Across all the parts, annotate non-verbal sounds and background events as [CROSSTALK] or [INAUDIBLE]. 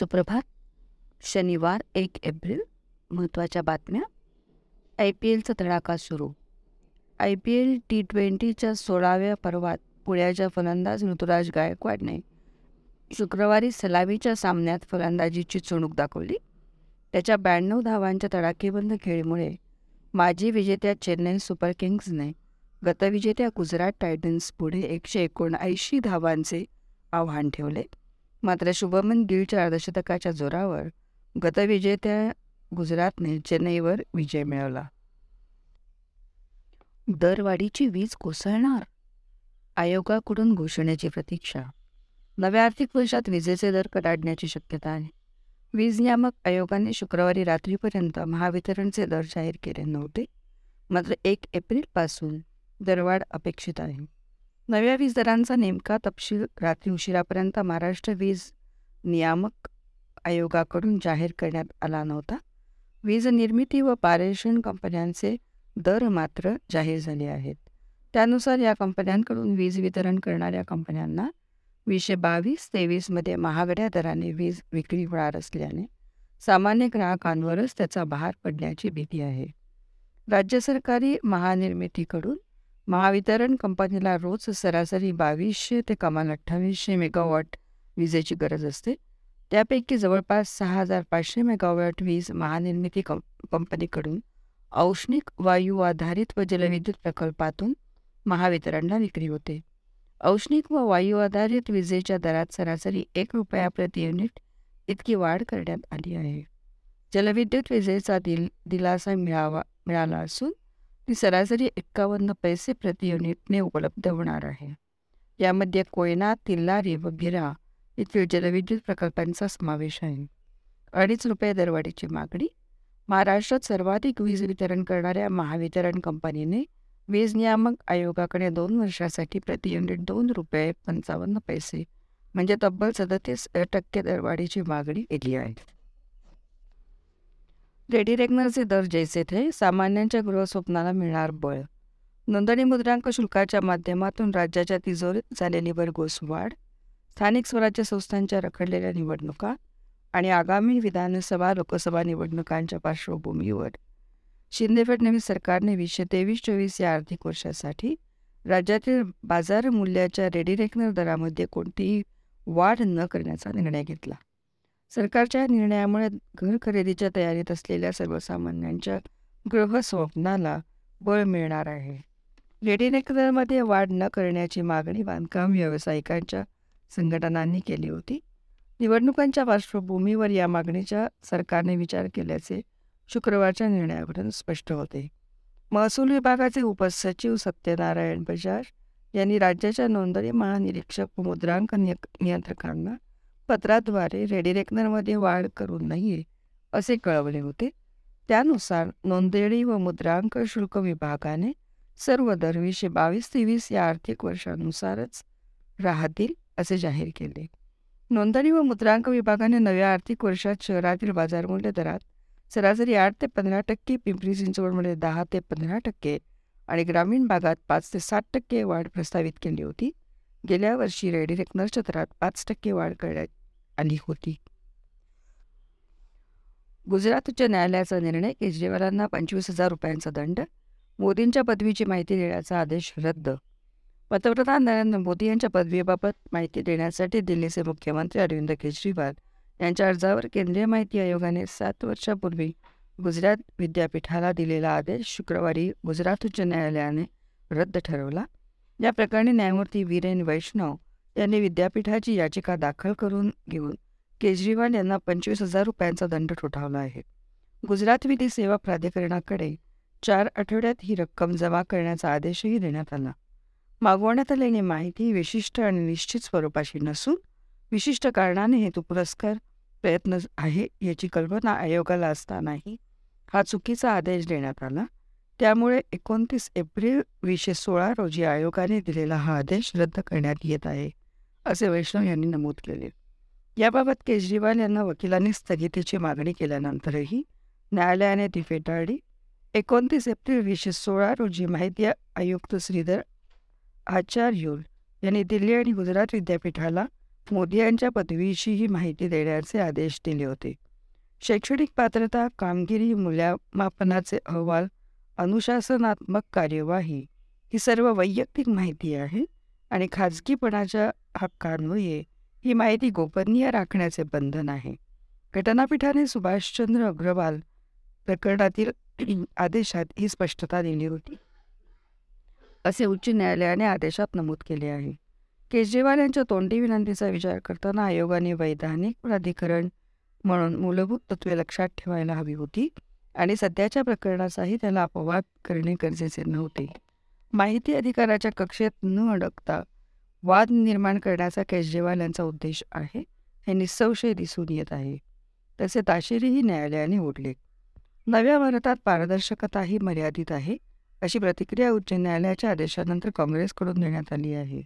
सुप्रभात. शनिवार एक एप्रिल. महत्त्वाच्या बातम्या. आय पी एलचा तडाखा सुरू. आय पी एल टी ट्वेंटीच्या सोळाव्या पर्वात पुण्याच्या फलंदाज ऋतुराज गायकवाडने शुक्रवारी सलामीच्या सामन्यात फलंदाजीची चुणूक दाखवली. त्याच्या ब्याण्णव धावांच्या तडाखेबंद खेळीमुळे माजी विजेत्या चेन्नई सुपर किंग्जने गतविजेत्या गुजरात टायटन्स पुढे एकशे एकोणऐंशी धावांचे आव्हान ठेवले. मात्र शुभमन गिलच्या अर्धशतकाच्या जोरावर गतविजेत्या गुजरातने चेन्नईवर विजय मिळवला. दरवाढीची वीज कोसळणार? आयोगाकडून घोषणेची प्रतीक्षा. नव्या आर्थिक वर्षात विजेचे दर कडाडण्याची शक्यता आहे. वीज नियामक आयोगाने शुक्रवारी रात्रीपर्यंत महावितरणचे दर जाहीर केले नव्हते. मात्र एक एप्रिलपासून दरवाढ अपेक्षित आहे. नव्या वीज दरांचा नेमका तपशील रात्री उशिरापर्यंत महाराष्ट्र वीज नियामक आयोगाकडून जाहीर करण्यात आला नव्हता. वीज निर्मिती व पारेषण कंपन्यांचे दर मात्र जाहीर झाले आहेत. त्यानुसार या कंपन्यांकडून वीज वितरण करणाऱ्या कंपन्यांना वीसशे बावीस तेवीसमध्ये महागड्या दराने वीज विक्री होणार असल्याने सामान्य ग्राहकांवरच त्याचा भार पडण्याची भीती आहे. राज्य सरकारी महानिर्मितीकडून महावितरण कंपनीला रोज सरासरी बावीसशे ते कमाल अठ्ठावीसशे मेगावॉट विजेची गरज असते. त्यापैकी जवळपास सहा हजार पाचशे मेगावॉट वीज महानिर्मिती कं कंपनीकडून औष्णिक वायू आधारित व जलविद्युत प्रकल्पातून महावितरणला विक्री होते. औष्णिक व वायू आधारित विजेच्या दरात सरासरी एक रुपया प्रति युनिट इतकी वाढ करण्यात आली आहे. जलविद्युत विजेचा दिल दिलासा मिळावा मिळाला असून ती सरासरी एक्कावन्न पैसे प्रति युनिटने उपलब्ध होणार आहे. यामध्ये कोयना तिल्लारी व भिरा येथील जलविद्युत प्रकल्पांचा समावेश आहे. अडीच रुपये दरवाढीची मागणी. महाराष्ट्रात सर्वाधिक वीज वितरण करणाऱ्या महावितरण कंपनीने वीज नियामक आयोगाकडे दोन वर्षासाठी प्रति युनिट दोन रुपये पंचावन्न पैसे म्हणजे तब्बल सदतीस टक्के दरवाढीची मागणी केली आहे. रेडी रेग्नरचे दर जैसे थे सामान्यांच्या गृहस्वप्नाला मिळणार बळ. नोंदणी मुद्रांक शुल्काच्या माध्यमातून राज्याच्या तिजोरीत झालेली भरघोस वाढ स्थानिक स्वराज्य संस्थांच्या रखडलेल्या निवडणुका आणि आगामी विधानसभा लोकसभा निवडणुकांच्या पार्श्वभूमीवर. शिंदे फडणवीस सरकारने वीसशे तेवीस चोवीस या आर्थिक वर्षासाठी राज्यातील बाजार मूल्याच्या रेडी रेकनर दरामध्ये कोणतीही वाढ न करण्याचा निर्णय घेतला. सरकारच्या निर्णयामुळे घर खरेदीच्या तयारीत असलेल्या सर्वसामान्यांच्या गृहस्वप्नाला बळ मिळणार आहे. रेडी वाढ न करण्याची मागणी बांधकाम व्यावसायिकांच्या संघटनांनी केली होती. निवडणुकांच्या पार्श्वभूमीवर या मागणीचा सरकारने विचार केल्याचे शुक्रवारच्या निर्णयावरून स्पष्ट होते. महसूल विभागाचे उपसचिव सत्यनारायण बजाज यांनी राज्याच्या नोंदणी महानिरीक्षक व मुद्रांक नियंत्रकांना पत्राद्वारे रेडिरेकनरमध्ये वाढ करू नये असे कळवले होते. त्यानुसार नोंदणी व मुद्रांक शुल्क विभागाने सर्व दर वीसशे बावीस तेवीस या आर्थिक वर्षानुसारच राहतील असे जाहीर केले. नोंदणी व मुद्रांक विभागाने नव्या आर्थिक वर्षात शहरातील बाजारमूल्य दरात सरासरी आठ ते पंधरा टक्के पिंपरी चिंचवडमध्ये दहा ते पंधरा टक्के आणि ग्रामीण भागात पाच ते सात टक्के वाढ प्रस्तावित केली होती. गेल्या वर्षी रेडी क्षेत्रात दरात पाच टक्के वाढ करण्यात आली होती. गुजरात उच्च न्यायालयाचा निर्णय केजरीवालांना पंचवीस हजार रुपयांचा दंड मोदींच्या पदवीची माहिती देण्याचा आदेश रद्द. पंतप्रधान नरेंद्र मोदी यांच्या पदवीबाबत माहिती देण्यासाठी दिल्लीचे मुख्यमंत्री अरविंद केजरीवाल यांच्या अर्जावर केंद्रीय माहिती आयोगाने सात वर्षापूर्वी गुजरात विद्यापीठाला दिलेला आदेश शुक्रवारी गुजरात उच्च न्यायालयाने रद्द ठरवला. या प्रकरणी न्यायमूर्ती वीरेन वैष्णव यांनी विद्यापीठाची याचिका दाखल करून घेऊन केजरीवाल यांना पंचवीस हजार रुपयांचा दंड ठोठावला आहे. गुजरात विधी सेवा प्राधिकरणाकडे चार आठवड्यात ही रक्कम जमा करण्याचा आदेशही देण्यात आला. मागवण्यात आलेली माहिती विशिष्ट आणि निश्चित स्वरूपाची नसून विशिष्ट कारणाने हेतू पुरस्कार प्रयत्न आहे याची कल्पना आयोगाला असतानाही हा चुकीचा आदेश देण्यात आला. त्यामुळे एकोणतीस एप्रिल वीसशे सोळा रोजी आयोगाने दिलेला हा आदेश रद्द करण्यात येत आहे. असे वैष्णव यांनी नमूद केले. याबाबत केजरीवाल यांना वकिलांनी स्थगितीची मागणी केल्यानंतरही न्यायालयाने ती फेटाळली. एकोणतीस एप्रिल वीसशे सोळा रोजी माहिती आयुक्त श्रीधर आचार्युल यांनी दिल्ली आणि गुजरात विद्यापीठाला मोदी यांच्या पदवीचीही माहिती देण्याचे आदेश दिले होते. शैक्षणिक पात्रता कामगिरी मूल्यमापनाचे अहवाल अनुशासनात्मक कार्यवाही ही सर्व वैयक्तिक माहिती आहे आणि खाजगीपणाच्या हक्कांमुळे ही माहिती गोपनीय राखण्याचे बंधन आहे. घटनापीठाने सुभाषचंद्र अग्रवाल प्रकरणातील [CLEARS THROAT] आदेशात ही स्पष्टता दिली होती. असे उच्च न्यायालयाने आदेशात नमूद केले आहे. केजरीवाल यांच्या तोंडी विनंतीचा विचार करताना आयोगाने वैधानिक प्राधिकरण म्हणून मूलभूत तत्वे लक्षात ठेवायला हवी होती आणि सध्याच्या प्रकरणाचाही त्याला अपवाद करणे गरजेचे नव्हते. माहिती अधिकाराच्या कक्षेत न अडकता वाद निर्माण करण्याचा केजरीवाल यांचा उद्देश आहे. हे निसंशय दिसून येत आहे. तसे ताशेरीही न्यायालयाने ओढले. नव्या भारतात पारदर्शकताही मर्यादित आहे अशी प्रतिक्रिया उच्च न्यायालयाच्या आदेशानंतर काँग्रेसकडून देण्यात आली आहे.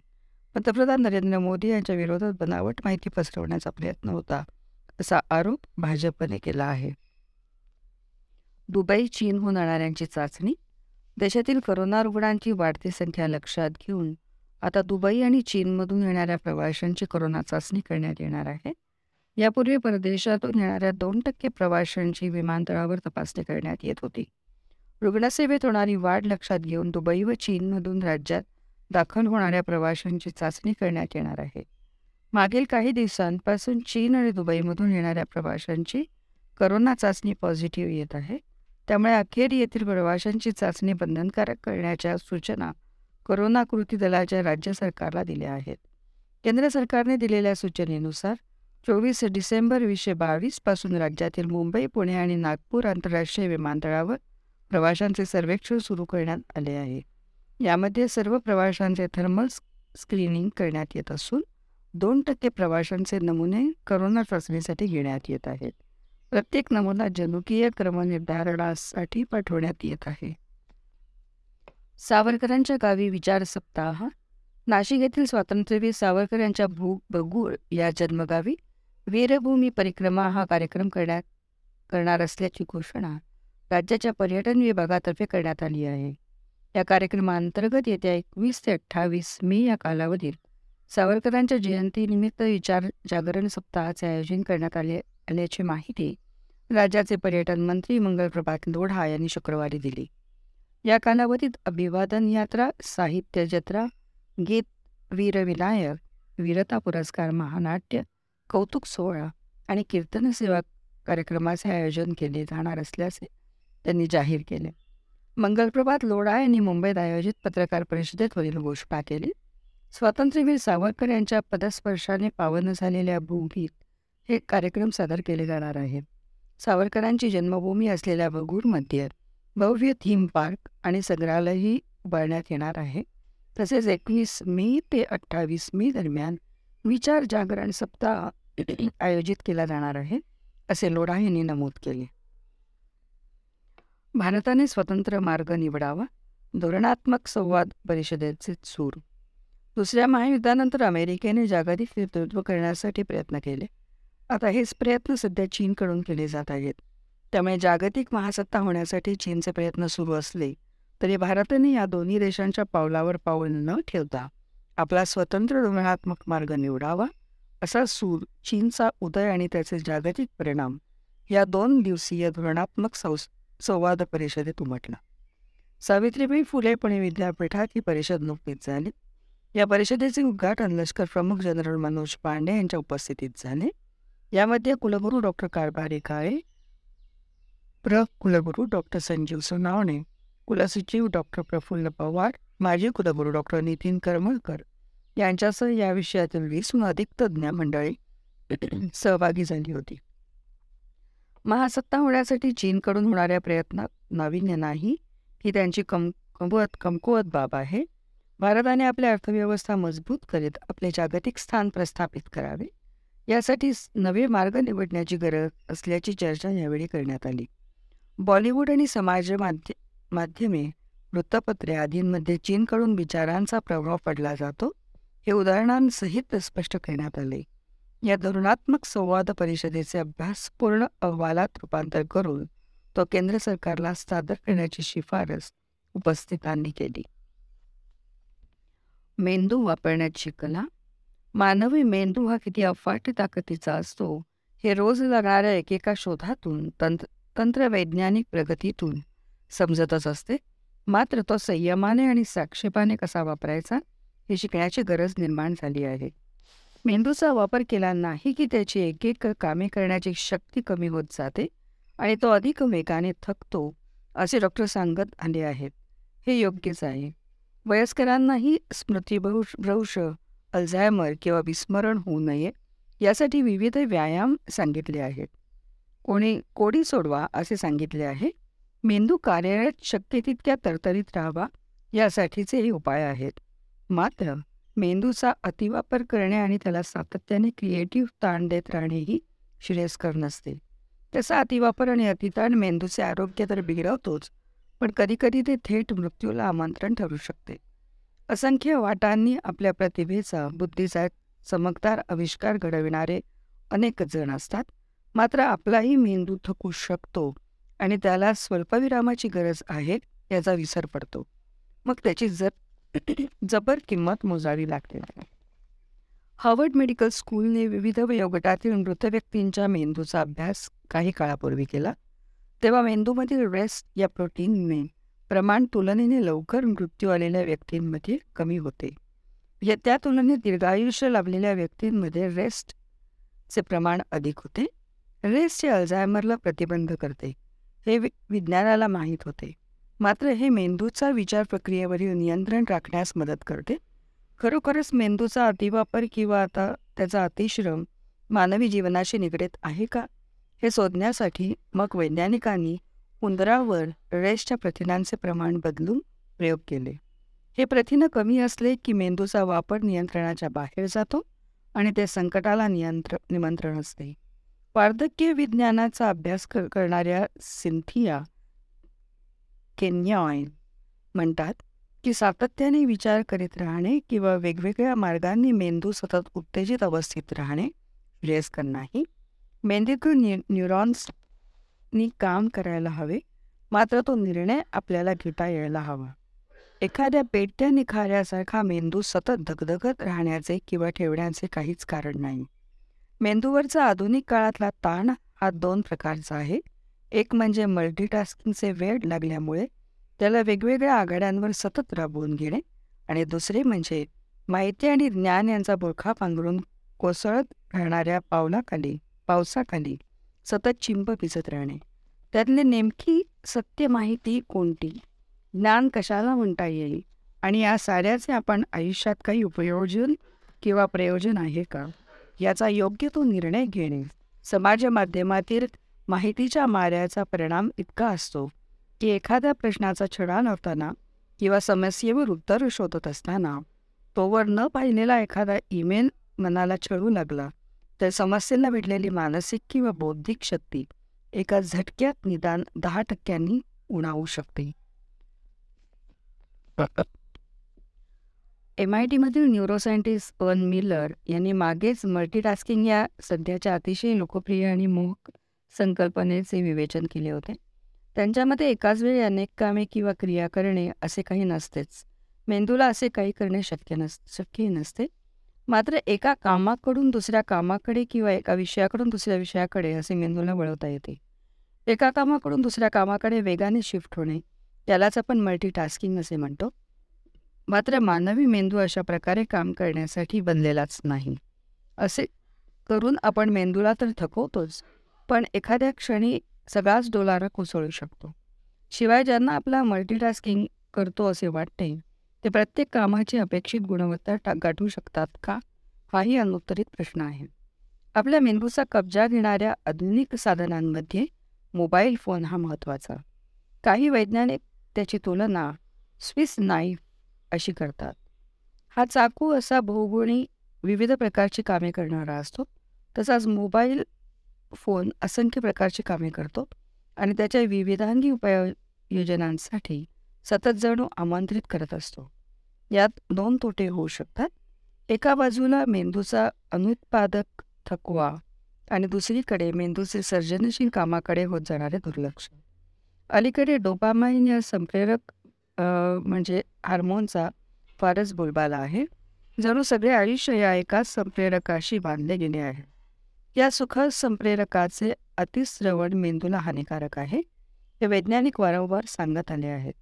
पंतप्रधान नरेंद्र मोदी यांच्या विरोधात बनावट माहिती पसरवण्याचा प्रयत्न होता असा आरोप भाजपने केला आहे. दुबई चीनहून येणाऱ्यांची चाचणी देशातील करोना रुग्णांची वाढती संख्या लक्षात घेऊन आता दुबई आणि चीनमधून येणाऱ्या प्रवाशांची कोरोना चाचणी करण्यात येणार आहे. यापूर्वी परदेशातून येणाऱ्या दोन टक्के प्रवाशांची विमानतळावर तपासणी करण्यात येत होती. रुग्णसेवेत होणारी वाढ लक्षात घेऊन दुबई व चीनमधून राज्यात दाखल होणाऱ्या प्रवाशांची चाचणी करण्यात येणार आहे. मागील काही दिवसांपासून चीन आणि दुबईमधून येणाऱ्या प्रवाशांची करोना चाचणी पॉझिटिव्ह येत आहे. त्यामुळे अखेर येथील प्रवाशांची चाचणी बंधनकारक करण्याच्या सूचना करोना कृती दलाच्या राज्य सरकारला दिल्या आहेत. केंद्र सरकारने दिलेल्या सूचनेनुसार चोवीस डिसेंबर वीसशे बावीसपासून राज्यातील मुंबई पुणे आणि नागपूर आंतरराष्ट्रीय विमानतळावर प्रवाशांचे सर्वेक्षण सुरू करण्यात आले आहे. यामध्ये सर्व प्रवाशांचे थर्मल स्क्रीनिंग करण्यात येत असून दोन टक्के प्रवाशांचे नमुने करोना चाचणीसाठी घेण्यात येत आहेत. प्रत्येक नमुना जनुकीय क्रमनिर्धारणासाठी पाठवण्यात येत आहे. सावरकरांच्या गावी विचार सप्ताह नाशिक येथील स्वातंत्र्यवीर सावरकर यांच्या भू बगूळ या जन्मगावी वीरभूमी परिक्रमा हा कार्यक्रम करण्यात करणार असल्याची घोषणा राज्याच्या पर्यटन विभागातर्फे करण्यात आली आहे. या कार्यक्रमाअंतर्गत येत्या एकवीस ते अठ्ठावीस मे या कालावधीत सावरकरांच्या जयंतीनिमित्त विचार जागरण सप्ताहाचे आयोजन करण्यात आले आल्याची माहिती राज्याचे पर्यटन मंत्री मंगल प्रभात लोढा यांनी शुक्रवारी दिली. या कालावधीत अभिवादन यात्रा साहित्य जत्रा गीत वीरविनायक वीरता पुरस्कार महानाट्य कौतुक सोहळा आणि कीर्तन सेवा कार्यक्रमाचे आयोजन केले जाणार असल्याचे त्यांनी जाहीर केले. मंगलप्रभात लोढा यांनी मुंबईत आयोजित पत्रकार परिषदेत वरील घोषणा केली. स्वातंत्र्यवीर सावरकर यांच्या पदस्पर्शाने पावन झालेल्या भूमीत हे कार्यक्रम सादर केले जाणार आहेत. सावरकरांची जन्मभूमी असलेल्या बगूरमध्ये भव्य थीम पार्क आणि संग्रहालयही उभारण्यात येणार आहे. तसेच एकवीस मे ते अठ्ठावीस मे दरम्यान विचार जागरण सप्ताह आयोजित केला जाणार आहे असे लोढा यांनी नमूद केले. भारताने स्वतंत्र मार्ग निवडावा धोरणात्मक संवाद परिषदेचे सूर. दुसऱ्या महायुद्धानंतर अमेरिकेने जागतिक नेतृत्व करण्यासाठी प्रयत्न केले. आता हेच प्रयत्न सध्या चीनकडून केले जात आहेत. त्यामुळे जागतिक महासत्ता होण्यासाठी चीनचे प्रयत्न सुरू असले तरी भारताने या दोन्ही देशांच्या पावलावर पाऊल न ठेवता आपला स्वतंत्र धोरणात्मक मार्ग निवडावा असा सूर चीनचा उदय आणि त्याचे जागतिक परिणाम या दोन दिवसीय धोरणात्मक संस संवाद परिषदेत उमटला. सावित्रीबाई फुले पुणे विद्यापीठात ही परिषद नुकतीच झाली. या परिषदेचे उद्घाटन लष्कर प्रमुख जनरल मनोज पांडे यांच्या उपस्थितीत झाले. यामध्ये कुलगुरू डॉक्टर कारभारी काळे प्र कुलगुरू डॉक्टर संजीव सोनावणे कुलसचिव डॉक्टर प्रफुल्ल पवार माजी कुलगुरू डॉक्टर नितीन करमळकर यांच्यासह या विषयातील वीसहून अधिक तज्ज्ञ मंडळी [CLEARS THROAT] सहभागी झाली होती. महासत्ता होण्यासाठी चीनकडून होणाऱ्या प्रयत्नात नाविन्य नाही ही त्यांची कम कमवत कमकुवत बाब आहे. भारताने आपली अर्थव्यवस्था मजबूत करीत आपले जागतिक स्थान प्रस्थापित करावे यासाठी नवे मार्ग निवडण्याची गरज असल्याची चर्चा यावेळी करण्यात आली. बॉलिवूड आणि समाज माध्य माध्यमे वृत्तपत्रे आदींमध्ये चीनकडून विचारांचा प्रभाव पडला जातो हे उदाहरणांसहित स्पष्ट करण्यात आले. या धोरणात्मक संवाद परिषदेचे अभ्यासपूर्ण अहवालात रूपांतर करून तो केंद्र सरकारला सादर करण्याची शिफारस उपस्थितांनी केली. मेंदू वापरण्याची कला मानवी मेंदू हा किती अफाट ताकदीचा असतो हे रोज लागणाऱ्या एकेका शोधातून तंत्र तंत्रवैज्ञानिक प्रगतीतून. समजतच असते. मात्र तो संयमाने आणि साक्षेपाने कसा वापरायचा हे शिकण्याची गरज निर्माण झाली आहे. मेंदूचा वापर केला नाही की त्याची एक एक कामे करण्याची शक्ती कमी होत जाते आणि तो अधिक वेगाने थकतो असे डॉक्टर सांगत आले आहेत. हे योग्यच आहे. वयस्करांनाही स्मृतिभ्रंश भ्रंश अल्झायमर किंवा विस्मरण होऊ नये यासाठी विविध व्यायाम सांगितले आहेत. कोणी कोडी सोडवा असे सांगितले आहे. मेंदू कार्यरत शक्य तितक्या तरतरीत राहावा यासाठीचेही उपाय आहेत. मात्र मेंदूचा अतिवापर करणे आणि त्याला सातत्याने क्रिएटिव्ह ताण देत राहणेही श्रेयस्कर नसते. त्याचा अतिवापर आणि अतिताण मेंदूचे आरोग्य तर बिघडवतोच पण कधीकधी ते थेट मृत्यूला आमंत्रण ठरू शकते. असंख्य वाटांनी आपल्या प्रतिभेचा बुद्धीचा चमकदार आविष्कार घडविणारे अनेक जण असतात. मात्र आपलाही मेंदू थकू शकतो आणि त्याला स्वल्पविरामाची गरज आहे याचा विसर पडतो. मग त्याची जर [CLEARS THROAT] जबर किंमत मोजावी लागते. हार्वर्ड मेडिकल स्कूलने विविध वयोगटातील मृत व्यक्तींच्या मेंदूचा अभ्यास काही काळापूर्वी केला. तेव्हा मेंदूमधील रेस्ट या प्रोटीनने प्रमाण तुलनेने लवकर मृत्यू आलेल्या व्यक्तींमध्ये कमी होते. या त्या तुलनेत दीर्घायुष्य लाभलेल्या व्यक्तींमध्ये रेस्टचे प्रमाण अधिक होते. रेसचे अल्झायमरला प्रतिबंध करते. हे विज्ञानाला माहीत होते. मात्र हे मेंदूचा विचार प्रक्रियेवरील नियंत्रण राखण्यास मदत करते. खरोखरच मेंदूचा अतिवापर किंवा आता त्याचा अतिश्रम मानवी जीवनाशी निगडीत आहे का? हे शोधण्यासाठी मग वैज्ञानिकांनी उंदरावर रेसच्या प्रथिनांचे प्रमाण बदलून प्रयोग केले. हे प्रथिनं कमी असले की मेंदूचा वापर नियंत्रणाच्या बाहेर जातो आणि ते संकटाला नियंत्र निमंत्रण असते. वार्धक्य विज्ञानाचा अभ्यास कर करणाऱ्या सिंथिया केन्यॉइन म्हणतात की सातत्याने विचार करीत राहणे किंवा वेगवेगळ्या मार्गांनी मेंदू सतत उत्तेजित अवस्थेत राहणे श्रेयस्कर नाही. मेंदूतील न्यू न्यूरॉन्सनी काम करायला हवे मात्र तो निर्णय आपल्याला घेता यायला हवा. एखाद्या पेट्या निखाऱ्यासारखा मेंदू सतत धगधगत राहण्याचे किंवा ठेवण्याचे काहीच कारण नाही. मेंदूवरचा आधुनिक काळातला ताण हा दोन प्रकारचा आहे. एक म्हणजे मल्टीटास्किंगचे वेळ लागल्यामुळे त्याला वेगवेगळ्या आघाड्यांवर सतत राबवून घेणे आणि दुसरे म्हणजे माहिती आणि ज्ञान यांचा बुरखा पांघरून कोसळत राहणाऱ्या पावलाखाली पावसाखाली सतत चिंब भिजत राहणे. त्यातली नेमकी सत्य माहिती कोणती? ज्ञान कशाला म्हणता येईल? आणि या साऱ्याचे आपण आयुष्यात काही उपयोजन किंवा प्रयोजन आहे का? याचा योग्य तो निर्णय घेणे. समाज माध्यमातील माहितीच्या माऱ्याचा परिणाम इतका असतो की एखाद्या प्रश्नाचा छडा नव्हताना किंवा समस्येवर उत्तर शोधत असताना तोवर न पाहिलेला एखादा ईमेल मनाला छळू लागला तर समस्येला भेटलेली मानसिक किंवा बौद्धिक शक्ती एका झटक्यात निदान दहा टक्क्यांनी उणावू शकते. एम आय टीमधील न्यूरोसायंटिस्ट अर्न मिलर यांनी मागेच मल्टीटास्किंग या सध्याच्या अतिशय लोकप्रिय आणि मोहक संकल्पनेचे विवेचन केले होते. त्यांच्यामध्ये एकाच वेळी अनेक कामे किंवा क्रिया करणे असे काही नसतेच. मेंदूला असे काही करणे शक्य नस शक्यही नसते. मात्र एका कामाकडून दुसऱ्या कामाकडे किंवा एका विषयाकडून दुसऱ्या विषयाकडे असे मेंदूला वळवता येते. एका कामाकडून दुसऱ्या कामाकडे वेगाने शिफ्ट होणे त्यालाच आपण मल्टीटास्किंग असे म्हणतो. मात्र मानवी मेंदू अशा प्रकारे काम करण्यासाठी बनलेलाच नाही. असे करून आपण मेंदूला तर थकवतोच पण एखाद्या क्षणी सगळाच डोलारा कोसळू शकतो. शिवाय ज्यांना आपला मल्टीटास्किंग करतो असे वाटते ते प्रत्येक कामाची अपेक्षित गुणवत्ता टा गाठू शकतात का? हाही अनुत्तरित प्रश्न आहे. आपल्या मेंदूचा कब्जा घेणाऱ्या आधुनिक साधनांमध्ये मोबाईल फोन हा महत्त्वाचा. काही वैज्ञानिक त्याची तुलना स्विस नाईफ अशी करतात. हा चाकू असा बहुगुणी विविध प्रकारची कामे करणारा असतो. तसाच मोबाईल फोन असंख्य प्रकारची कामे करतो आणि त्याच्या विविधांगी उपाययोजनांसाठी सतत जणू आमंत्रित करत असतो. यात दोन तोटे होऊ शकतात. एका बाजूला मेंदूचा अनुत्पादक थकवा आणि दुसरीकडे मेंदूचे सर्जनशील कामाकडे होत जाणारे दुर्लक्ष. अलीकडे डोपामाइन या संप्रेरक म्हणजे हार्मोनचा फारच बोलबाला आहे. जणू सगळे आयुष्य या एकाच संप्रेरकाशी बांधले गेले आहे. या सुखद संप्रेरकाचे अतिश्रवण मेंदूला हानिकारक आहे. हे वैज्ञानिक वारंवार सांगत आले आहेत.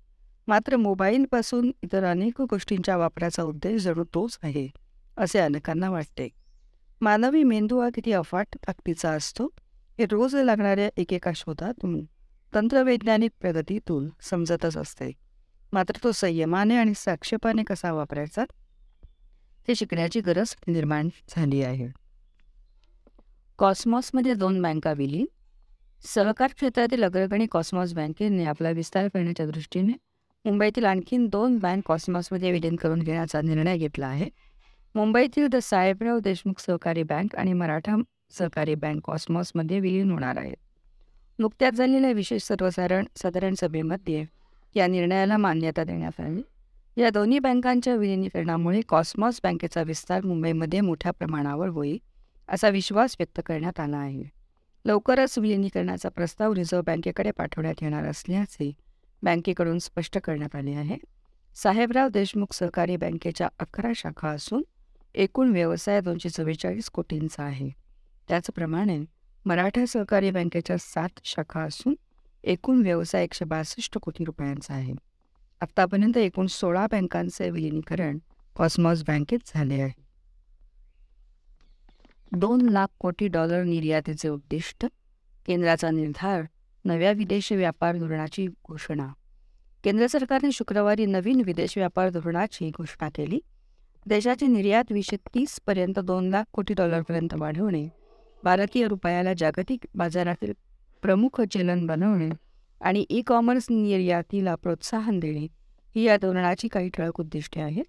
मात्र मोबाईलपासून इतर अनेक गोष्टींच्या वापराचा उद्देश जणू तोच आहे असे अनेकांना वाटते. मानवी मेंदू हा किती अफाट ताकदीचा असतो हे रोज लागणाऱ्या एकेका शोधातून तंत्रवैज्ञानिक प्रगतीतून समजतच असते. मात्र तो संयमाने आणि साक्षेपाने कसा वापरायचा ते शिकण्याची गरज निर्माण झाली आहे. कॉस्मॉसमध्ये दोन बँका विलीन. सहकार क्षेत्रातील अग्रगणी कॉस्मॉस बँकेने आपला विस्तार करण्याच्या दृष्टीने मुंबईतील आणखीन दोन बँक कॉस्मॉसमध्ये विलीन करून घेण्याचा निर्णय घेतला आहे. मुंबईतील द साहेबराव देशमुख सहकारी बँक आणि मराठा सहकारी बँक कॉस्मॉसमध्ये विलीन होणार आहेत नुकत्याच झालेल्या विशेष सर्वसाधारण साधारण सभेमध्ये या निर्णयाला मान्यता देण्यात आली. या दोन्ही बँकांच्या विलिनीकरणामुळे कॉस्मॉस बँकेचा विस्तार मुंबईमध्ये मोठ्या प्रमाणावर होईल असा विश्वास व्यक्त करण्यात आला आहे. लवकरच विलिनीकरणाचा प्रस्ताव रिझर्व्ह बँकेकडे पाठवण्यात येणार असल्याचे बँकेकडून स्पष्ट करण्यात आले आहे. साहेबराव देशमुख सहकारी बँकेच्या अकरा शाखा असून एकूण व्यवसाय दोनशे चव्वेचाळीस कोटींचा आहे. त्याचप्रमाणे मराठा सहकारी बँकेच्या सात शाखा असून एकूण व्यवसाय एकशे बासष्ट कोटी रुपयांचा आहे. आत्तापर्यंत एकूण सोळा बँकांचे विलिनीकरण कॉस्मॉस बँकेत झाले आहे. दोन लाख कोटी डॉलर निर्यातीचे उद्दिष्ट केंद्राचा निर्धार नव्या विदेश व्यापार धोरणाची घोषणा. केंद्र सरकारने शुक्रवारी नवीन विदेश व्यापार धोरणाची घोषणा केली. देशाची निर्यात वीसशे तीसपर्यंत दोन लाख कोटी डॉलरपर्यंत वाढवणे भारतीय रुपयाला जागतिक बाजारातील प्रमुख चलन बनवणे आणि ई कॉमर्स निर्यातीला प्रोत्साहन देणे ही या धोरणाची काही ठळक उद्दिष्टे आहेत.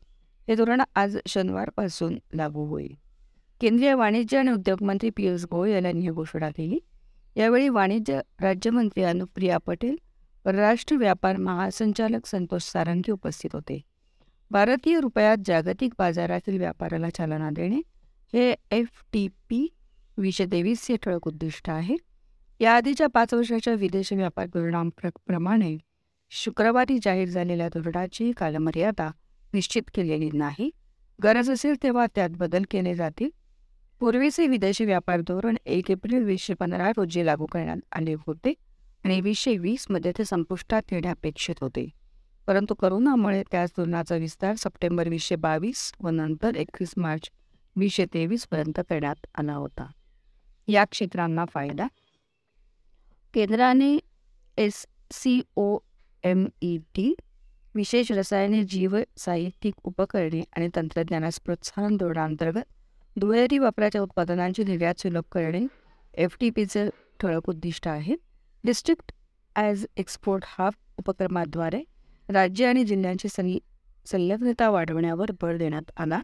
हे धोरण आज शनिवारपासून लागू होईल. केंद्रीय वाणिज्य आणि उद्योग मंत्री पियुष गोयल यांनी ही घोषणा केली. यावेळी वाणिज्य राज्यमंत्री अनुप्रिया पटेल परराष्ट्र व्यापार महासंचालक संतोष सारंगी उपस्थित होते. भारतीय रुपयात जागतिक बाजारातील व्यापाराला चालना देणे हे एफ टी पी वीसशे तेवीसचे ठळक उद्दिष्ट आहे. याआधीच्या पाच वर्षाच्या विदेश व्यापार धोरणाप्रमाणे शुक्रवारी जाहीर झालेल्या धोरणाची कालमर्यादा निश्चित केलेली नाही. गरज असेल तेव्हा त्यात बदल केले जातील. पूर्वीचे विदेशी व्यापार धोरण एक एप्रिल वीसशे पंधरा रोजी लागू करण्यात आले होते आणि वीसशे वीसमध्ये ते संपुष्टात येणे अपेक्षित होते. परंतु करोनामुळे त्याच धोरणाचा विस्तार सप्टेंबर वीसशे बावीस व नंतर एकवीस मार्च वीसशे तेवीसपर्यंत करण्यात आला होता. या क्षेत्रांना फायदा केंद्राने S C O M E T विशेष रसायने जीव साहित्यिक उपकरणे आणि तंत्रज्ञानास प्रोत्साहन धोरणांतर्गत दुहेरी वापराच्या उत्पादनांची निर्यात सुलभ करणे एफ टी पीचे ठळक उद्दिष्ट आहे. डिस्ट्रिक्ट ॲज एक्सपोर्ट हब उपक्रमाद्वारे राज्य आणि जिल्ह्यांची संल संलग्नता वाढवण्यावर भर देण्यात आला.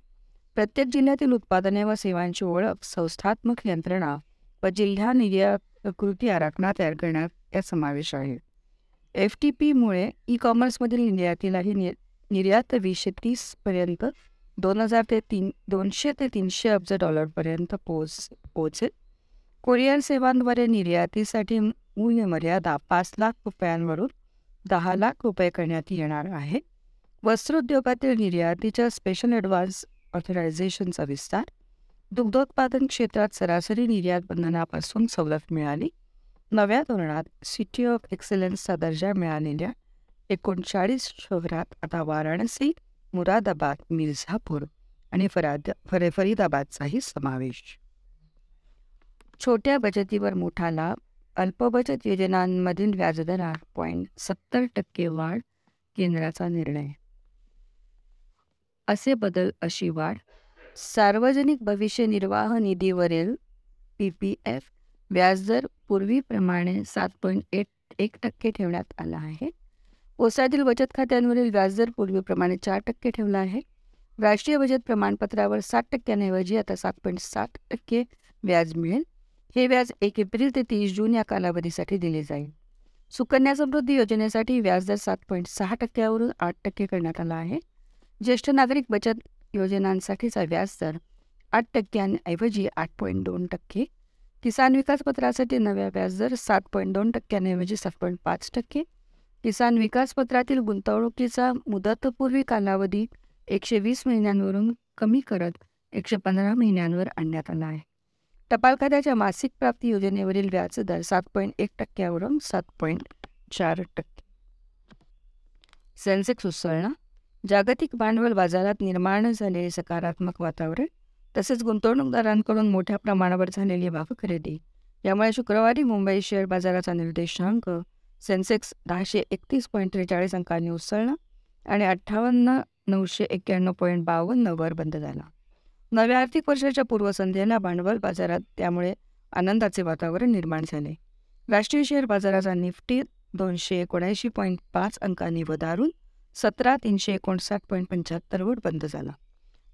प्रत्येक जिल्ह्यातील उत्पादने व सेवांची ओळख संस्थात्मक यंत्रणा व जिल्हा निर्यात कृती आराखडा तयार करण्यात या समावेश आहे. एफ टी पीमुळे ई कॉमर्समधील निर्यातीलाही नि निर्यात वीसशे तीसपर्यंत दोन हजार ते तीन दोनशे ते तीनशे अब्ज डॉलरपर्यंत पोच पोचेल. कोरियर सेवांद्वारे निर्यातीसाठी मूल्यमर्यादा पाच लाख रुपयांवरून दहा लाख रुपये करण्यात येणार आहे. वस्त्रोद्योगातील निर्यातीच्या स्पेशल ॲडव्हान्स ऑथरायझेशनचा विस्तार दुग्धोत्पादन क्षेत्रात सरासरी निर्यात बंधनापासून सवलत मिळाली. नव्या धोरणात सिटी ऑफ एक्सलन्सचा दर्जा मिळालेल्या एकोणचाळीस शहरात आता वाराणसी मुरादाबाद मिर्झापूर आणि फराद फर फरीदाबादचाही समावेश. छोट्या बचतीवर मोठा लाभ अल्पबचत योजनांमधील व्याजदरात पॉईंट सत्तर टक्के वाढ केंद्राचा निर्णय. असे बदल अशी वाढ सार्वजनिक भविष्य निर्वाह निधीवरील पी पी एफ व्याजदर पूर्वीप्रमाणे सात पॉईंट एट एक टक्के ठेवण्यात आला आहे. ओसातील बचत खात्यांवरील व्याजदर पूर्वीप्रमाणे चार टक्के ठेवला आहे. राष्ट्रीय बचत प्रमाणपत्रावर सात टक्क्यांऐवजी आता सात पॉईंट सात टक्के व्याज मिळेल. हे व्याज एक एप्रिल ते तीस जून या कालावधीसाठी दिले जाईल. सुकन्या समृद्धी योजनेसाठी व्याजदर सात पॉईंट सहा टक्क्यावरून आठ टक्के करण्यात आला आहे. ज्येष्ठ नागरिक बचत योजनांसाठीचा व्याजदर आठ टक्क्यांऐवजी आठ पॉईंट दोन टक्के. किसान विकास पत्रासाठी नव्या व्याजदर सात पॉईंट दोन टक्क्यांऐवजी सात पॉईंट पाच टक्के. किसान विकास पत्रातील गुंतवणुकीचा मुदतपूर्वी कालावधी एकशे वीस महिन्यांवरून कमी करत एकशे पंधरा महिन्यांवर आणण्यात आला आहे. टपाल खात्याच्या मासिक प्राप्ती योजनेवरील व्याजदर सात पॉईंट एक टक्क्यावरून सात पॉईंट चार टक्के. सेन्सेक्स उसळणं जागतिक भांडवल बाजारात निर्माण झालेले सकारात्मक वातावरण तसेच गुंतवणूकदारांकडून मोठ्या प्रमाणावर झालेली भाग खरेदी. यामुळे शुक्रवारी मुंबई शेअर बाजाराचा निर्देशांक सेन्सेक्स दहाशे एकतीस पॉईंट त्रेचाळीस अंकांनी उसळला आणि अठ्ठावन्न नऊशे एक्क्याण्णव पॉईंट बावन्नवर बंद झाला. नव्या आर्थिक वर्षाच्या पूर्वसंध्येला भांडवल बाजारात त्यामुळे आनंदाचे वातावरण निर्माण झाले. राष्ट्रीय शेअर बाजाराचा निफ्टी दोनशे एकोणऐंशी पॉईंट पाच अंकांनी वधारून सतरा तीनशे एकोणसाठ पॉईंट पंच्याहत्तरवर बंद झाला.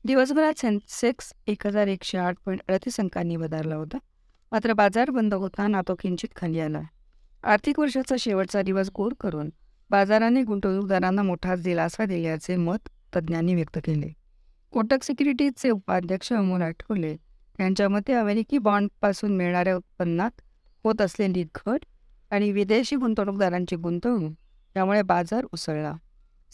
दिवसभरात सेन्सेक्स एक हजार एकशे आठ पॉईंट अडतीस अंकांनी वधारला होता. मात्र बाजार बंद होताना तो किंचित खाली आला. आर्थिक वर्षाचा शेवटचा दिवस गोड करून बाजाराने गुंतवणूकदारांना मोठा दिलासा दिल्याचे मत तज्ज्ञांनी व्यक्त केले. कोटक सिक्युरिटीजचे उपाध्यक्ष अमोल आठवले यांच्या मते अमेरिकी बॉन्डपासून मिळणाऱ्या उत्पन्नात होत असलेली घट आणि विदेशी गुंतवणूकदारांची गुंतवणूक यामुळे बाजार उसळला.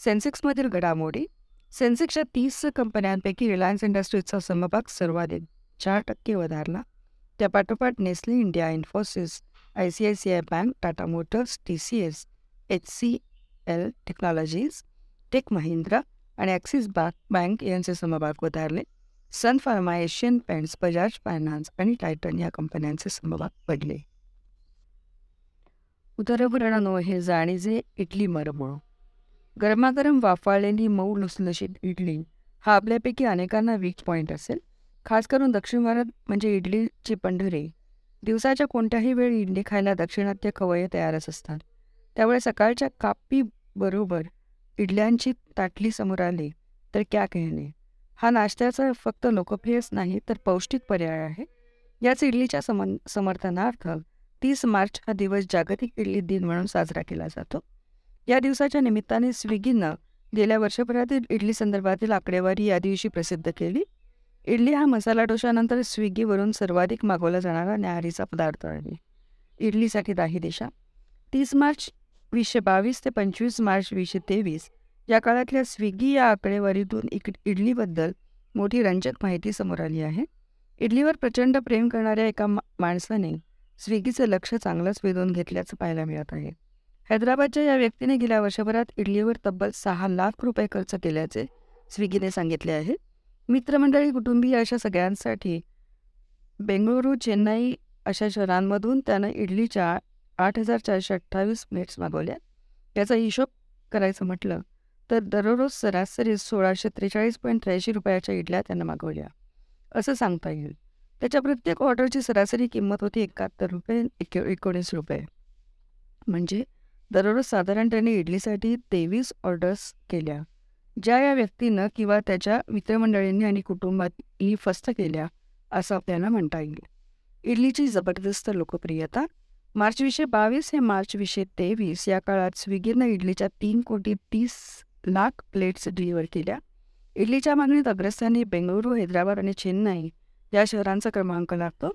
सेन्सेक्समधील घडामोडी सेन्सेक्सच्या तीस कंपन्यांपैकी रिलायन्स इंडस्ट्रीजचा समभाग सर्वाधिक चार टक्के वधारला. त्यापाठोपाठ Nestle India Infosys I C I C I Bank Tata Motors T C S H C L Technologies Tech Mahindra आणि ॲक्सिस बँक बँक यांचे समभाग वधारले. Sun Pharma Asian Paints Bajaj Finance आणि टायटन या कंपन्यांचे समभाग पडले उदरपुराणा हे जाणीजे इटली मरमळ गरमागरम वाफाळलेली मऊ लुसलुशीत इडली हा आपल्यापैकी अनेकांना वीक पॉईंट असेल. खास करून दक्षिण भारत म्हणजे इडलीची पंढरी. दिवसाच्या कोणत्याही वेळी इडली खायला दक्षिणात्य खवय्ये तयारच असतात. त्यामुळे सकाळच्या कापी बरोबर इडल्यांची ताटली समोर आली तर क्या कहणे हा नाश्त्याचा फक्त लोकप्रियच नाही तर पौष्टिक पर्याय आहे. याच इडलीच्या समन समर्थनार्थ तीस मार्च हा दिवस जागतिक इडली दिन म्हणून साजरा केला जातो. या दिवसाच्या निमित्ताने स्विगीनं गेल्या वर्षभरातील इडली संदर्भातील आकडेवारी या दिवशी प्रसिद्ध केली. इडली हा मसाला डोशानंतर स्विगीवरून सर्वाधिक मागवला जाणारा न्याहारीचा पदार्थ आहे. इडलीसाठी दाही देशा. तीस मार्च वीसशे बावीस ते पंचवीस मार्च वीसशे तेवीस या काळातल्या स्विगी या आकडेवारीतून इक इडलीबद्दल मोठी रंजक माहिती समोर आली आहे. इडलीवर प्रचंड प्रेम करणाऱ्या एका माणसाने स्विगीचं लक्ष चांगलंच वेधून घेतल्याचं पाहायला मिळत आहे. हैदराबादच्या या व्यक्तीने गेल्या वर्षभरात इडलीवर तब्बल सहा लाख रुपये खर्च केल्याचे स्विगीने सांगितले आहे. मित्रमंडळी कुटुंबीय अशा सगळ्यांसाठी बेंगळुरू चेन्नई अशा शहरांमधून त्यानं इडलीच्या आठ हजार चारशे अठ्ठावीस प्लेट्स मागवल्या. त्याचा हिशोब करायचं म्हटलं तर दररोज सरासरी सोळाशे त्रेचाळीस पॉईंट त्र्याऐंशी रुपयाच्या इडल्या त्यानं मागवल्या. असं सांगता येईल. त्याच्या प्रत्येक ऑर्डरची सरासरी किंमत होती एकाहत्तर रुपये एक एकोणीस रुपये. म्हणजे दररोज साधारण त्याने इडलीसाठी तेवीस ऑर्डर्स केल्या ज्या या व्यक्तीनं किंवा त्याच्या मित्रमंडळींनी आणि कुटुंबातही फस्त केल्या असं आपल्याला म्हणता येईल. इडलीची जबरदस्त लोकप्रियता मार्च बावीस हे मार्च तेवीस या काळात स्विगीनं इडलीच्या तीन कोटी तीस लाख प्लेट्स डिलिव्हर केल्या. इडलीच्या मागणीत अग्रस्थानी बेंगळुरू हैदराबाद आणि चेन्नई या शहरांचा क्रमांक लागतो.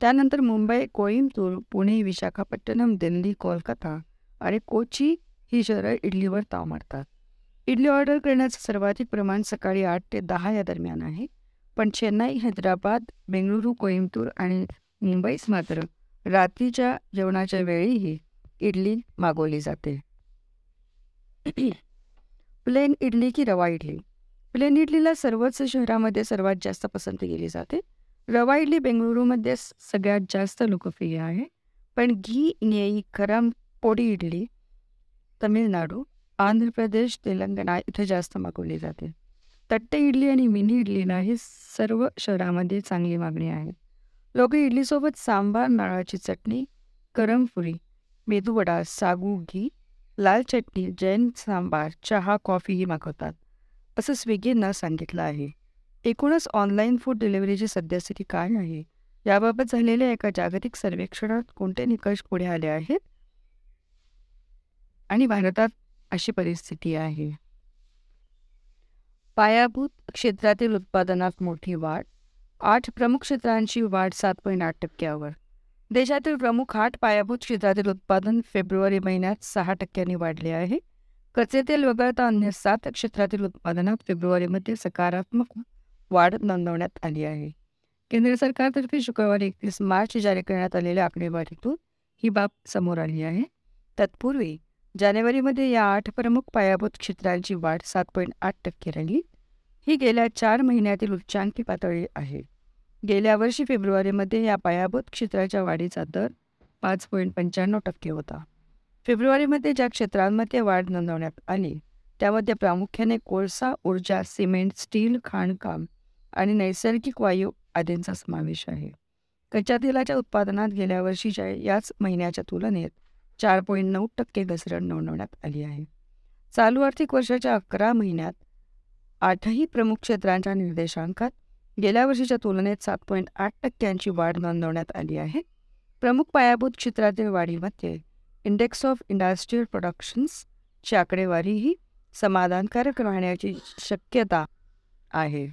त्यानंतर मुंबई कोईमतूर पुणे विशाखापट्टणम दिल्ली कोलकाता आणि कोची ही शहरं इडलीवर ताव मारतात. इडली ऑर्डर करण्याचं सर्वाधिक प्रमाण सकाळी आठ ते दहा या दरम्यान आहे. पण चेन्नई हैदराबाद बेंगळुरू कोईमतूर आणि मुंबईस मात्र रात्रीच्या जेवणाच्या वेळीही इडली मागवली जाते. प्लेन इडली की रवा इडली? प्लेन इडलीला सर्वच शहरामध्ये सर्वात जास्त पसंती केली जाते. रवा इडली बेंगळुरूमध्ये सगळ्यात जास्त लोकप्रिय आहे. पण घी नेई गरम पोडी इडली तमिळनाडू आंध्र प्रदेश तेलंगणा इथे जास्त मागवली जाते तट्टे इडली आणि मिनी इडलीला ही सर्व शहरामध्ये चांगली मागणी आहे लोक इडलीसोबत सांबार नारळाची चटणी करमपुरी मेदूवडा सागू घी लाल चटणी जैन सांबार चहा कॉफीही मागवतात असं स्विगीनं सांगितलं आहे एकूणच ऑनलाईन फूड डिलिव्हरीची सद्यस्थिती काय आहे याबाबत झालेल्या एका जागतिक सर्वेक्षणात कोणते निकष पुढे आले आहेत आणि भारतात अशी परिस्थिती आहे. पायाभूत क्षेत्रातील उत्पादनात मोठी वाढ. आठ प्रमुख क्षेत्रांची वाढ सात पॉईंट आठ टक्क्यावर. देशातील प्रमुख आठ पायाभूत क्षेत्रातील उत्पादन फेब्रुवारी महिन्यात सहा टक्क्यांनी वाढले आहे. कच्चे तेल वगळता अन्य सात क्षेत्रातील उत्पादनात फेब्रुवारीमध्ये सकारात्मक वाढ नोंदवण्यात आली आहे. केंद्र सरकारतर्फे शुक्रवारी एकतीस मार्च जारी करण्यात आलेल्या आकडेवारीतून ही बाब समोर आली आहे. तत्पूर्वी जानेवारीमध्ये या आठ प्रमुख पायाभूत क्षेत्रांची वाढ सात पॉईंट आठ टक्के राहिली. ही गेल्या चार महिन्यातील उच्चांकी पातळी आहे. गेल्या वर्षी फेब्रुवारीमध्ये या पायाभूत क्षेत्राच्या वाढीचा दर पाच पॉईंट पंच्याण्णव टक्के होता. फेब्रुवारीमध्ये ज्या क्षेत्रांमध्ये वाढ नोंदवण्यात आली त्यामध्ये प्रामुख्याने कोळसा ऊर्जा सिमेंट स्टील खाणकाम आणि नैसर्गिक वायू आदींचा समावेश आहे. कच्च्या तेलाच्या उत्पादनात गेल्या वर्षीच्या याच महिन्याच्या तुलनेत चार पॉईंट नऊ टक्के घसरण नोंदवण्यात आली आहे. चालू आर्थिक वर्षाच्या अकरा महिन्यात आठही प्रमुख क्षेत्रांच्या निर्देशांकात गेल्या वर्षीच्या तुलनेत सात पॉईंट आठ टक्क्यांची वाढ नोंदवण्यात आली आहे. प्रमुख पायाभूत क्षेत्रातील वाढीमध्ये इंडेक्स ऑफ इंडस्ट्रियल प्रोडक्शन्सची आकडेवारीही समाधानकारक राहण्याची शक्यता आहे.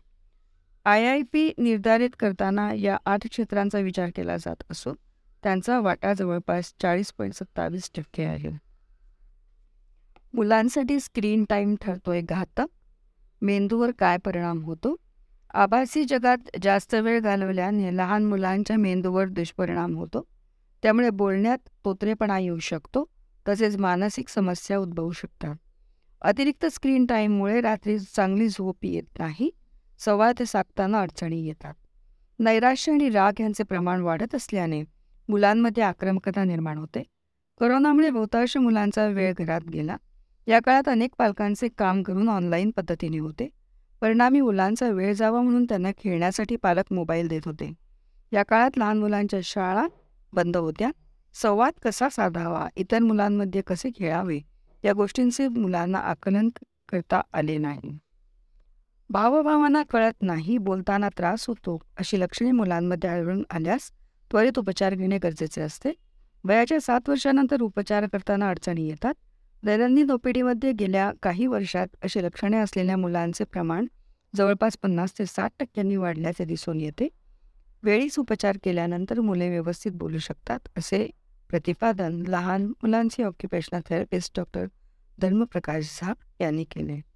आय आय पी निर्धारित करताना या आठ क्षेत्रांचा विचार केला जात असून त्यांचा वाटा जवळपास चाळीस पॉईंट सत्तावीस टक्के आहे. मुलांसाठी स्क्रीन टाईम ठरतोय घातक. मेंदूवर काय परिणाम होतो? आभासी जगात जास्त वेळ घालवल्याने लहान मुलांच्या मेंदूवर दुष्परिणाम होतो. त्यामुळे बोलण्यात तोत्रेपणा येऊ शकतो तसेच मानसिक समस्या उद्भवू शकतात. अतिरिक्त स्क्रीन टाईममुळे रात्री चांगली झोप येत नाही सवाद साधताना अडचणी येतात. नैराश्य आणि राग यांचे प्रमाण वाढत असल्याने मुलांमध्ये आक्रमकता निर्माण होते. कोरोनामुळे बहुतांश मुलांचा वेळ घरात गेला. या काळात अनेक पालकांचे काम करून ऑनलाईन पद्धतीने होते. परिणामी मुलांचा वेळ जावा म्हणून त्यांना खेळण्यासाठी पालक मोबाईल देत होते. या काळात लहान मुलांच्या शाळा बंद होत्या. संवाद कसा साधावा इतर मुलांमध्ये कसे खेळावे या गोष्टींचे मुलांना आकलन करता आले नाही. भावभावांना कळत नाही बोलताना त्रास होतो अशी लक्षणे मुलांमध्ये आढळून आल्यास त्वरित उपचार घेणे गरजेचे असते. वयाच्या सात वर्षानंतर उपचार करताना अडचणी येतात. दैनंदिन ओपीडीमध्ये गेल्या काही वर्षात अशी लक्षणे असलेल्या मुलांचे प्रमाण जवळपास पन्नास ते साठ टक्क्यांनी वाढल्याचे दिसून येते. वेळीच उपचार केल्यानंतर मुले व्यवस्थित बोलू शकतात असे प्रतिपादन लहान मुलांचे ऑक्युपेशनल थेरपिस्ट डॉक्टर धर्मप्रकाश झा यांनी केले.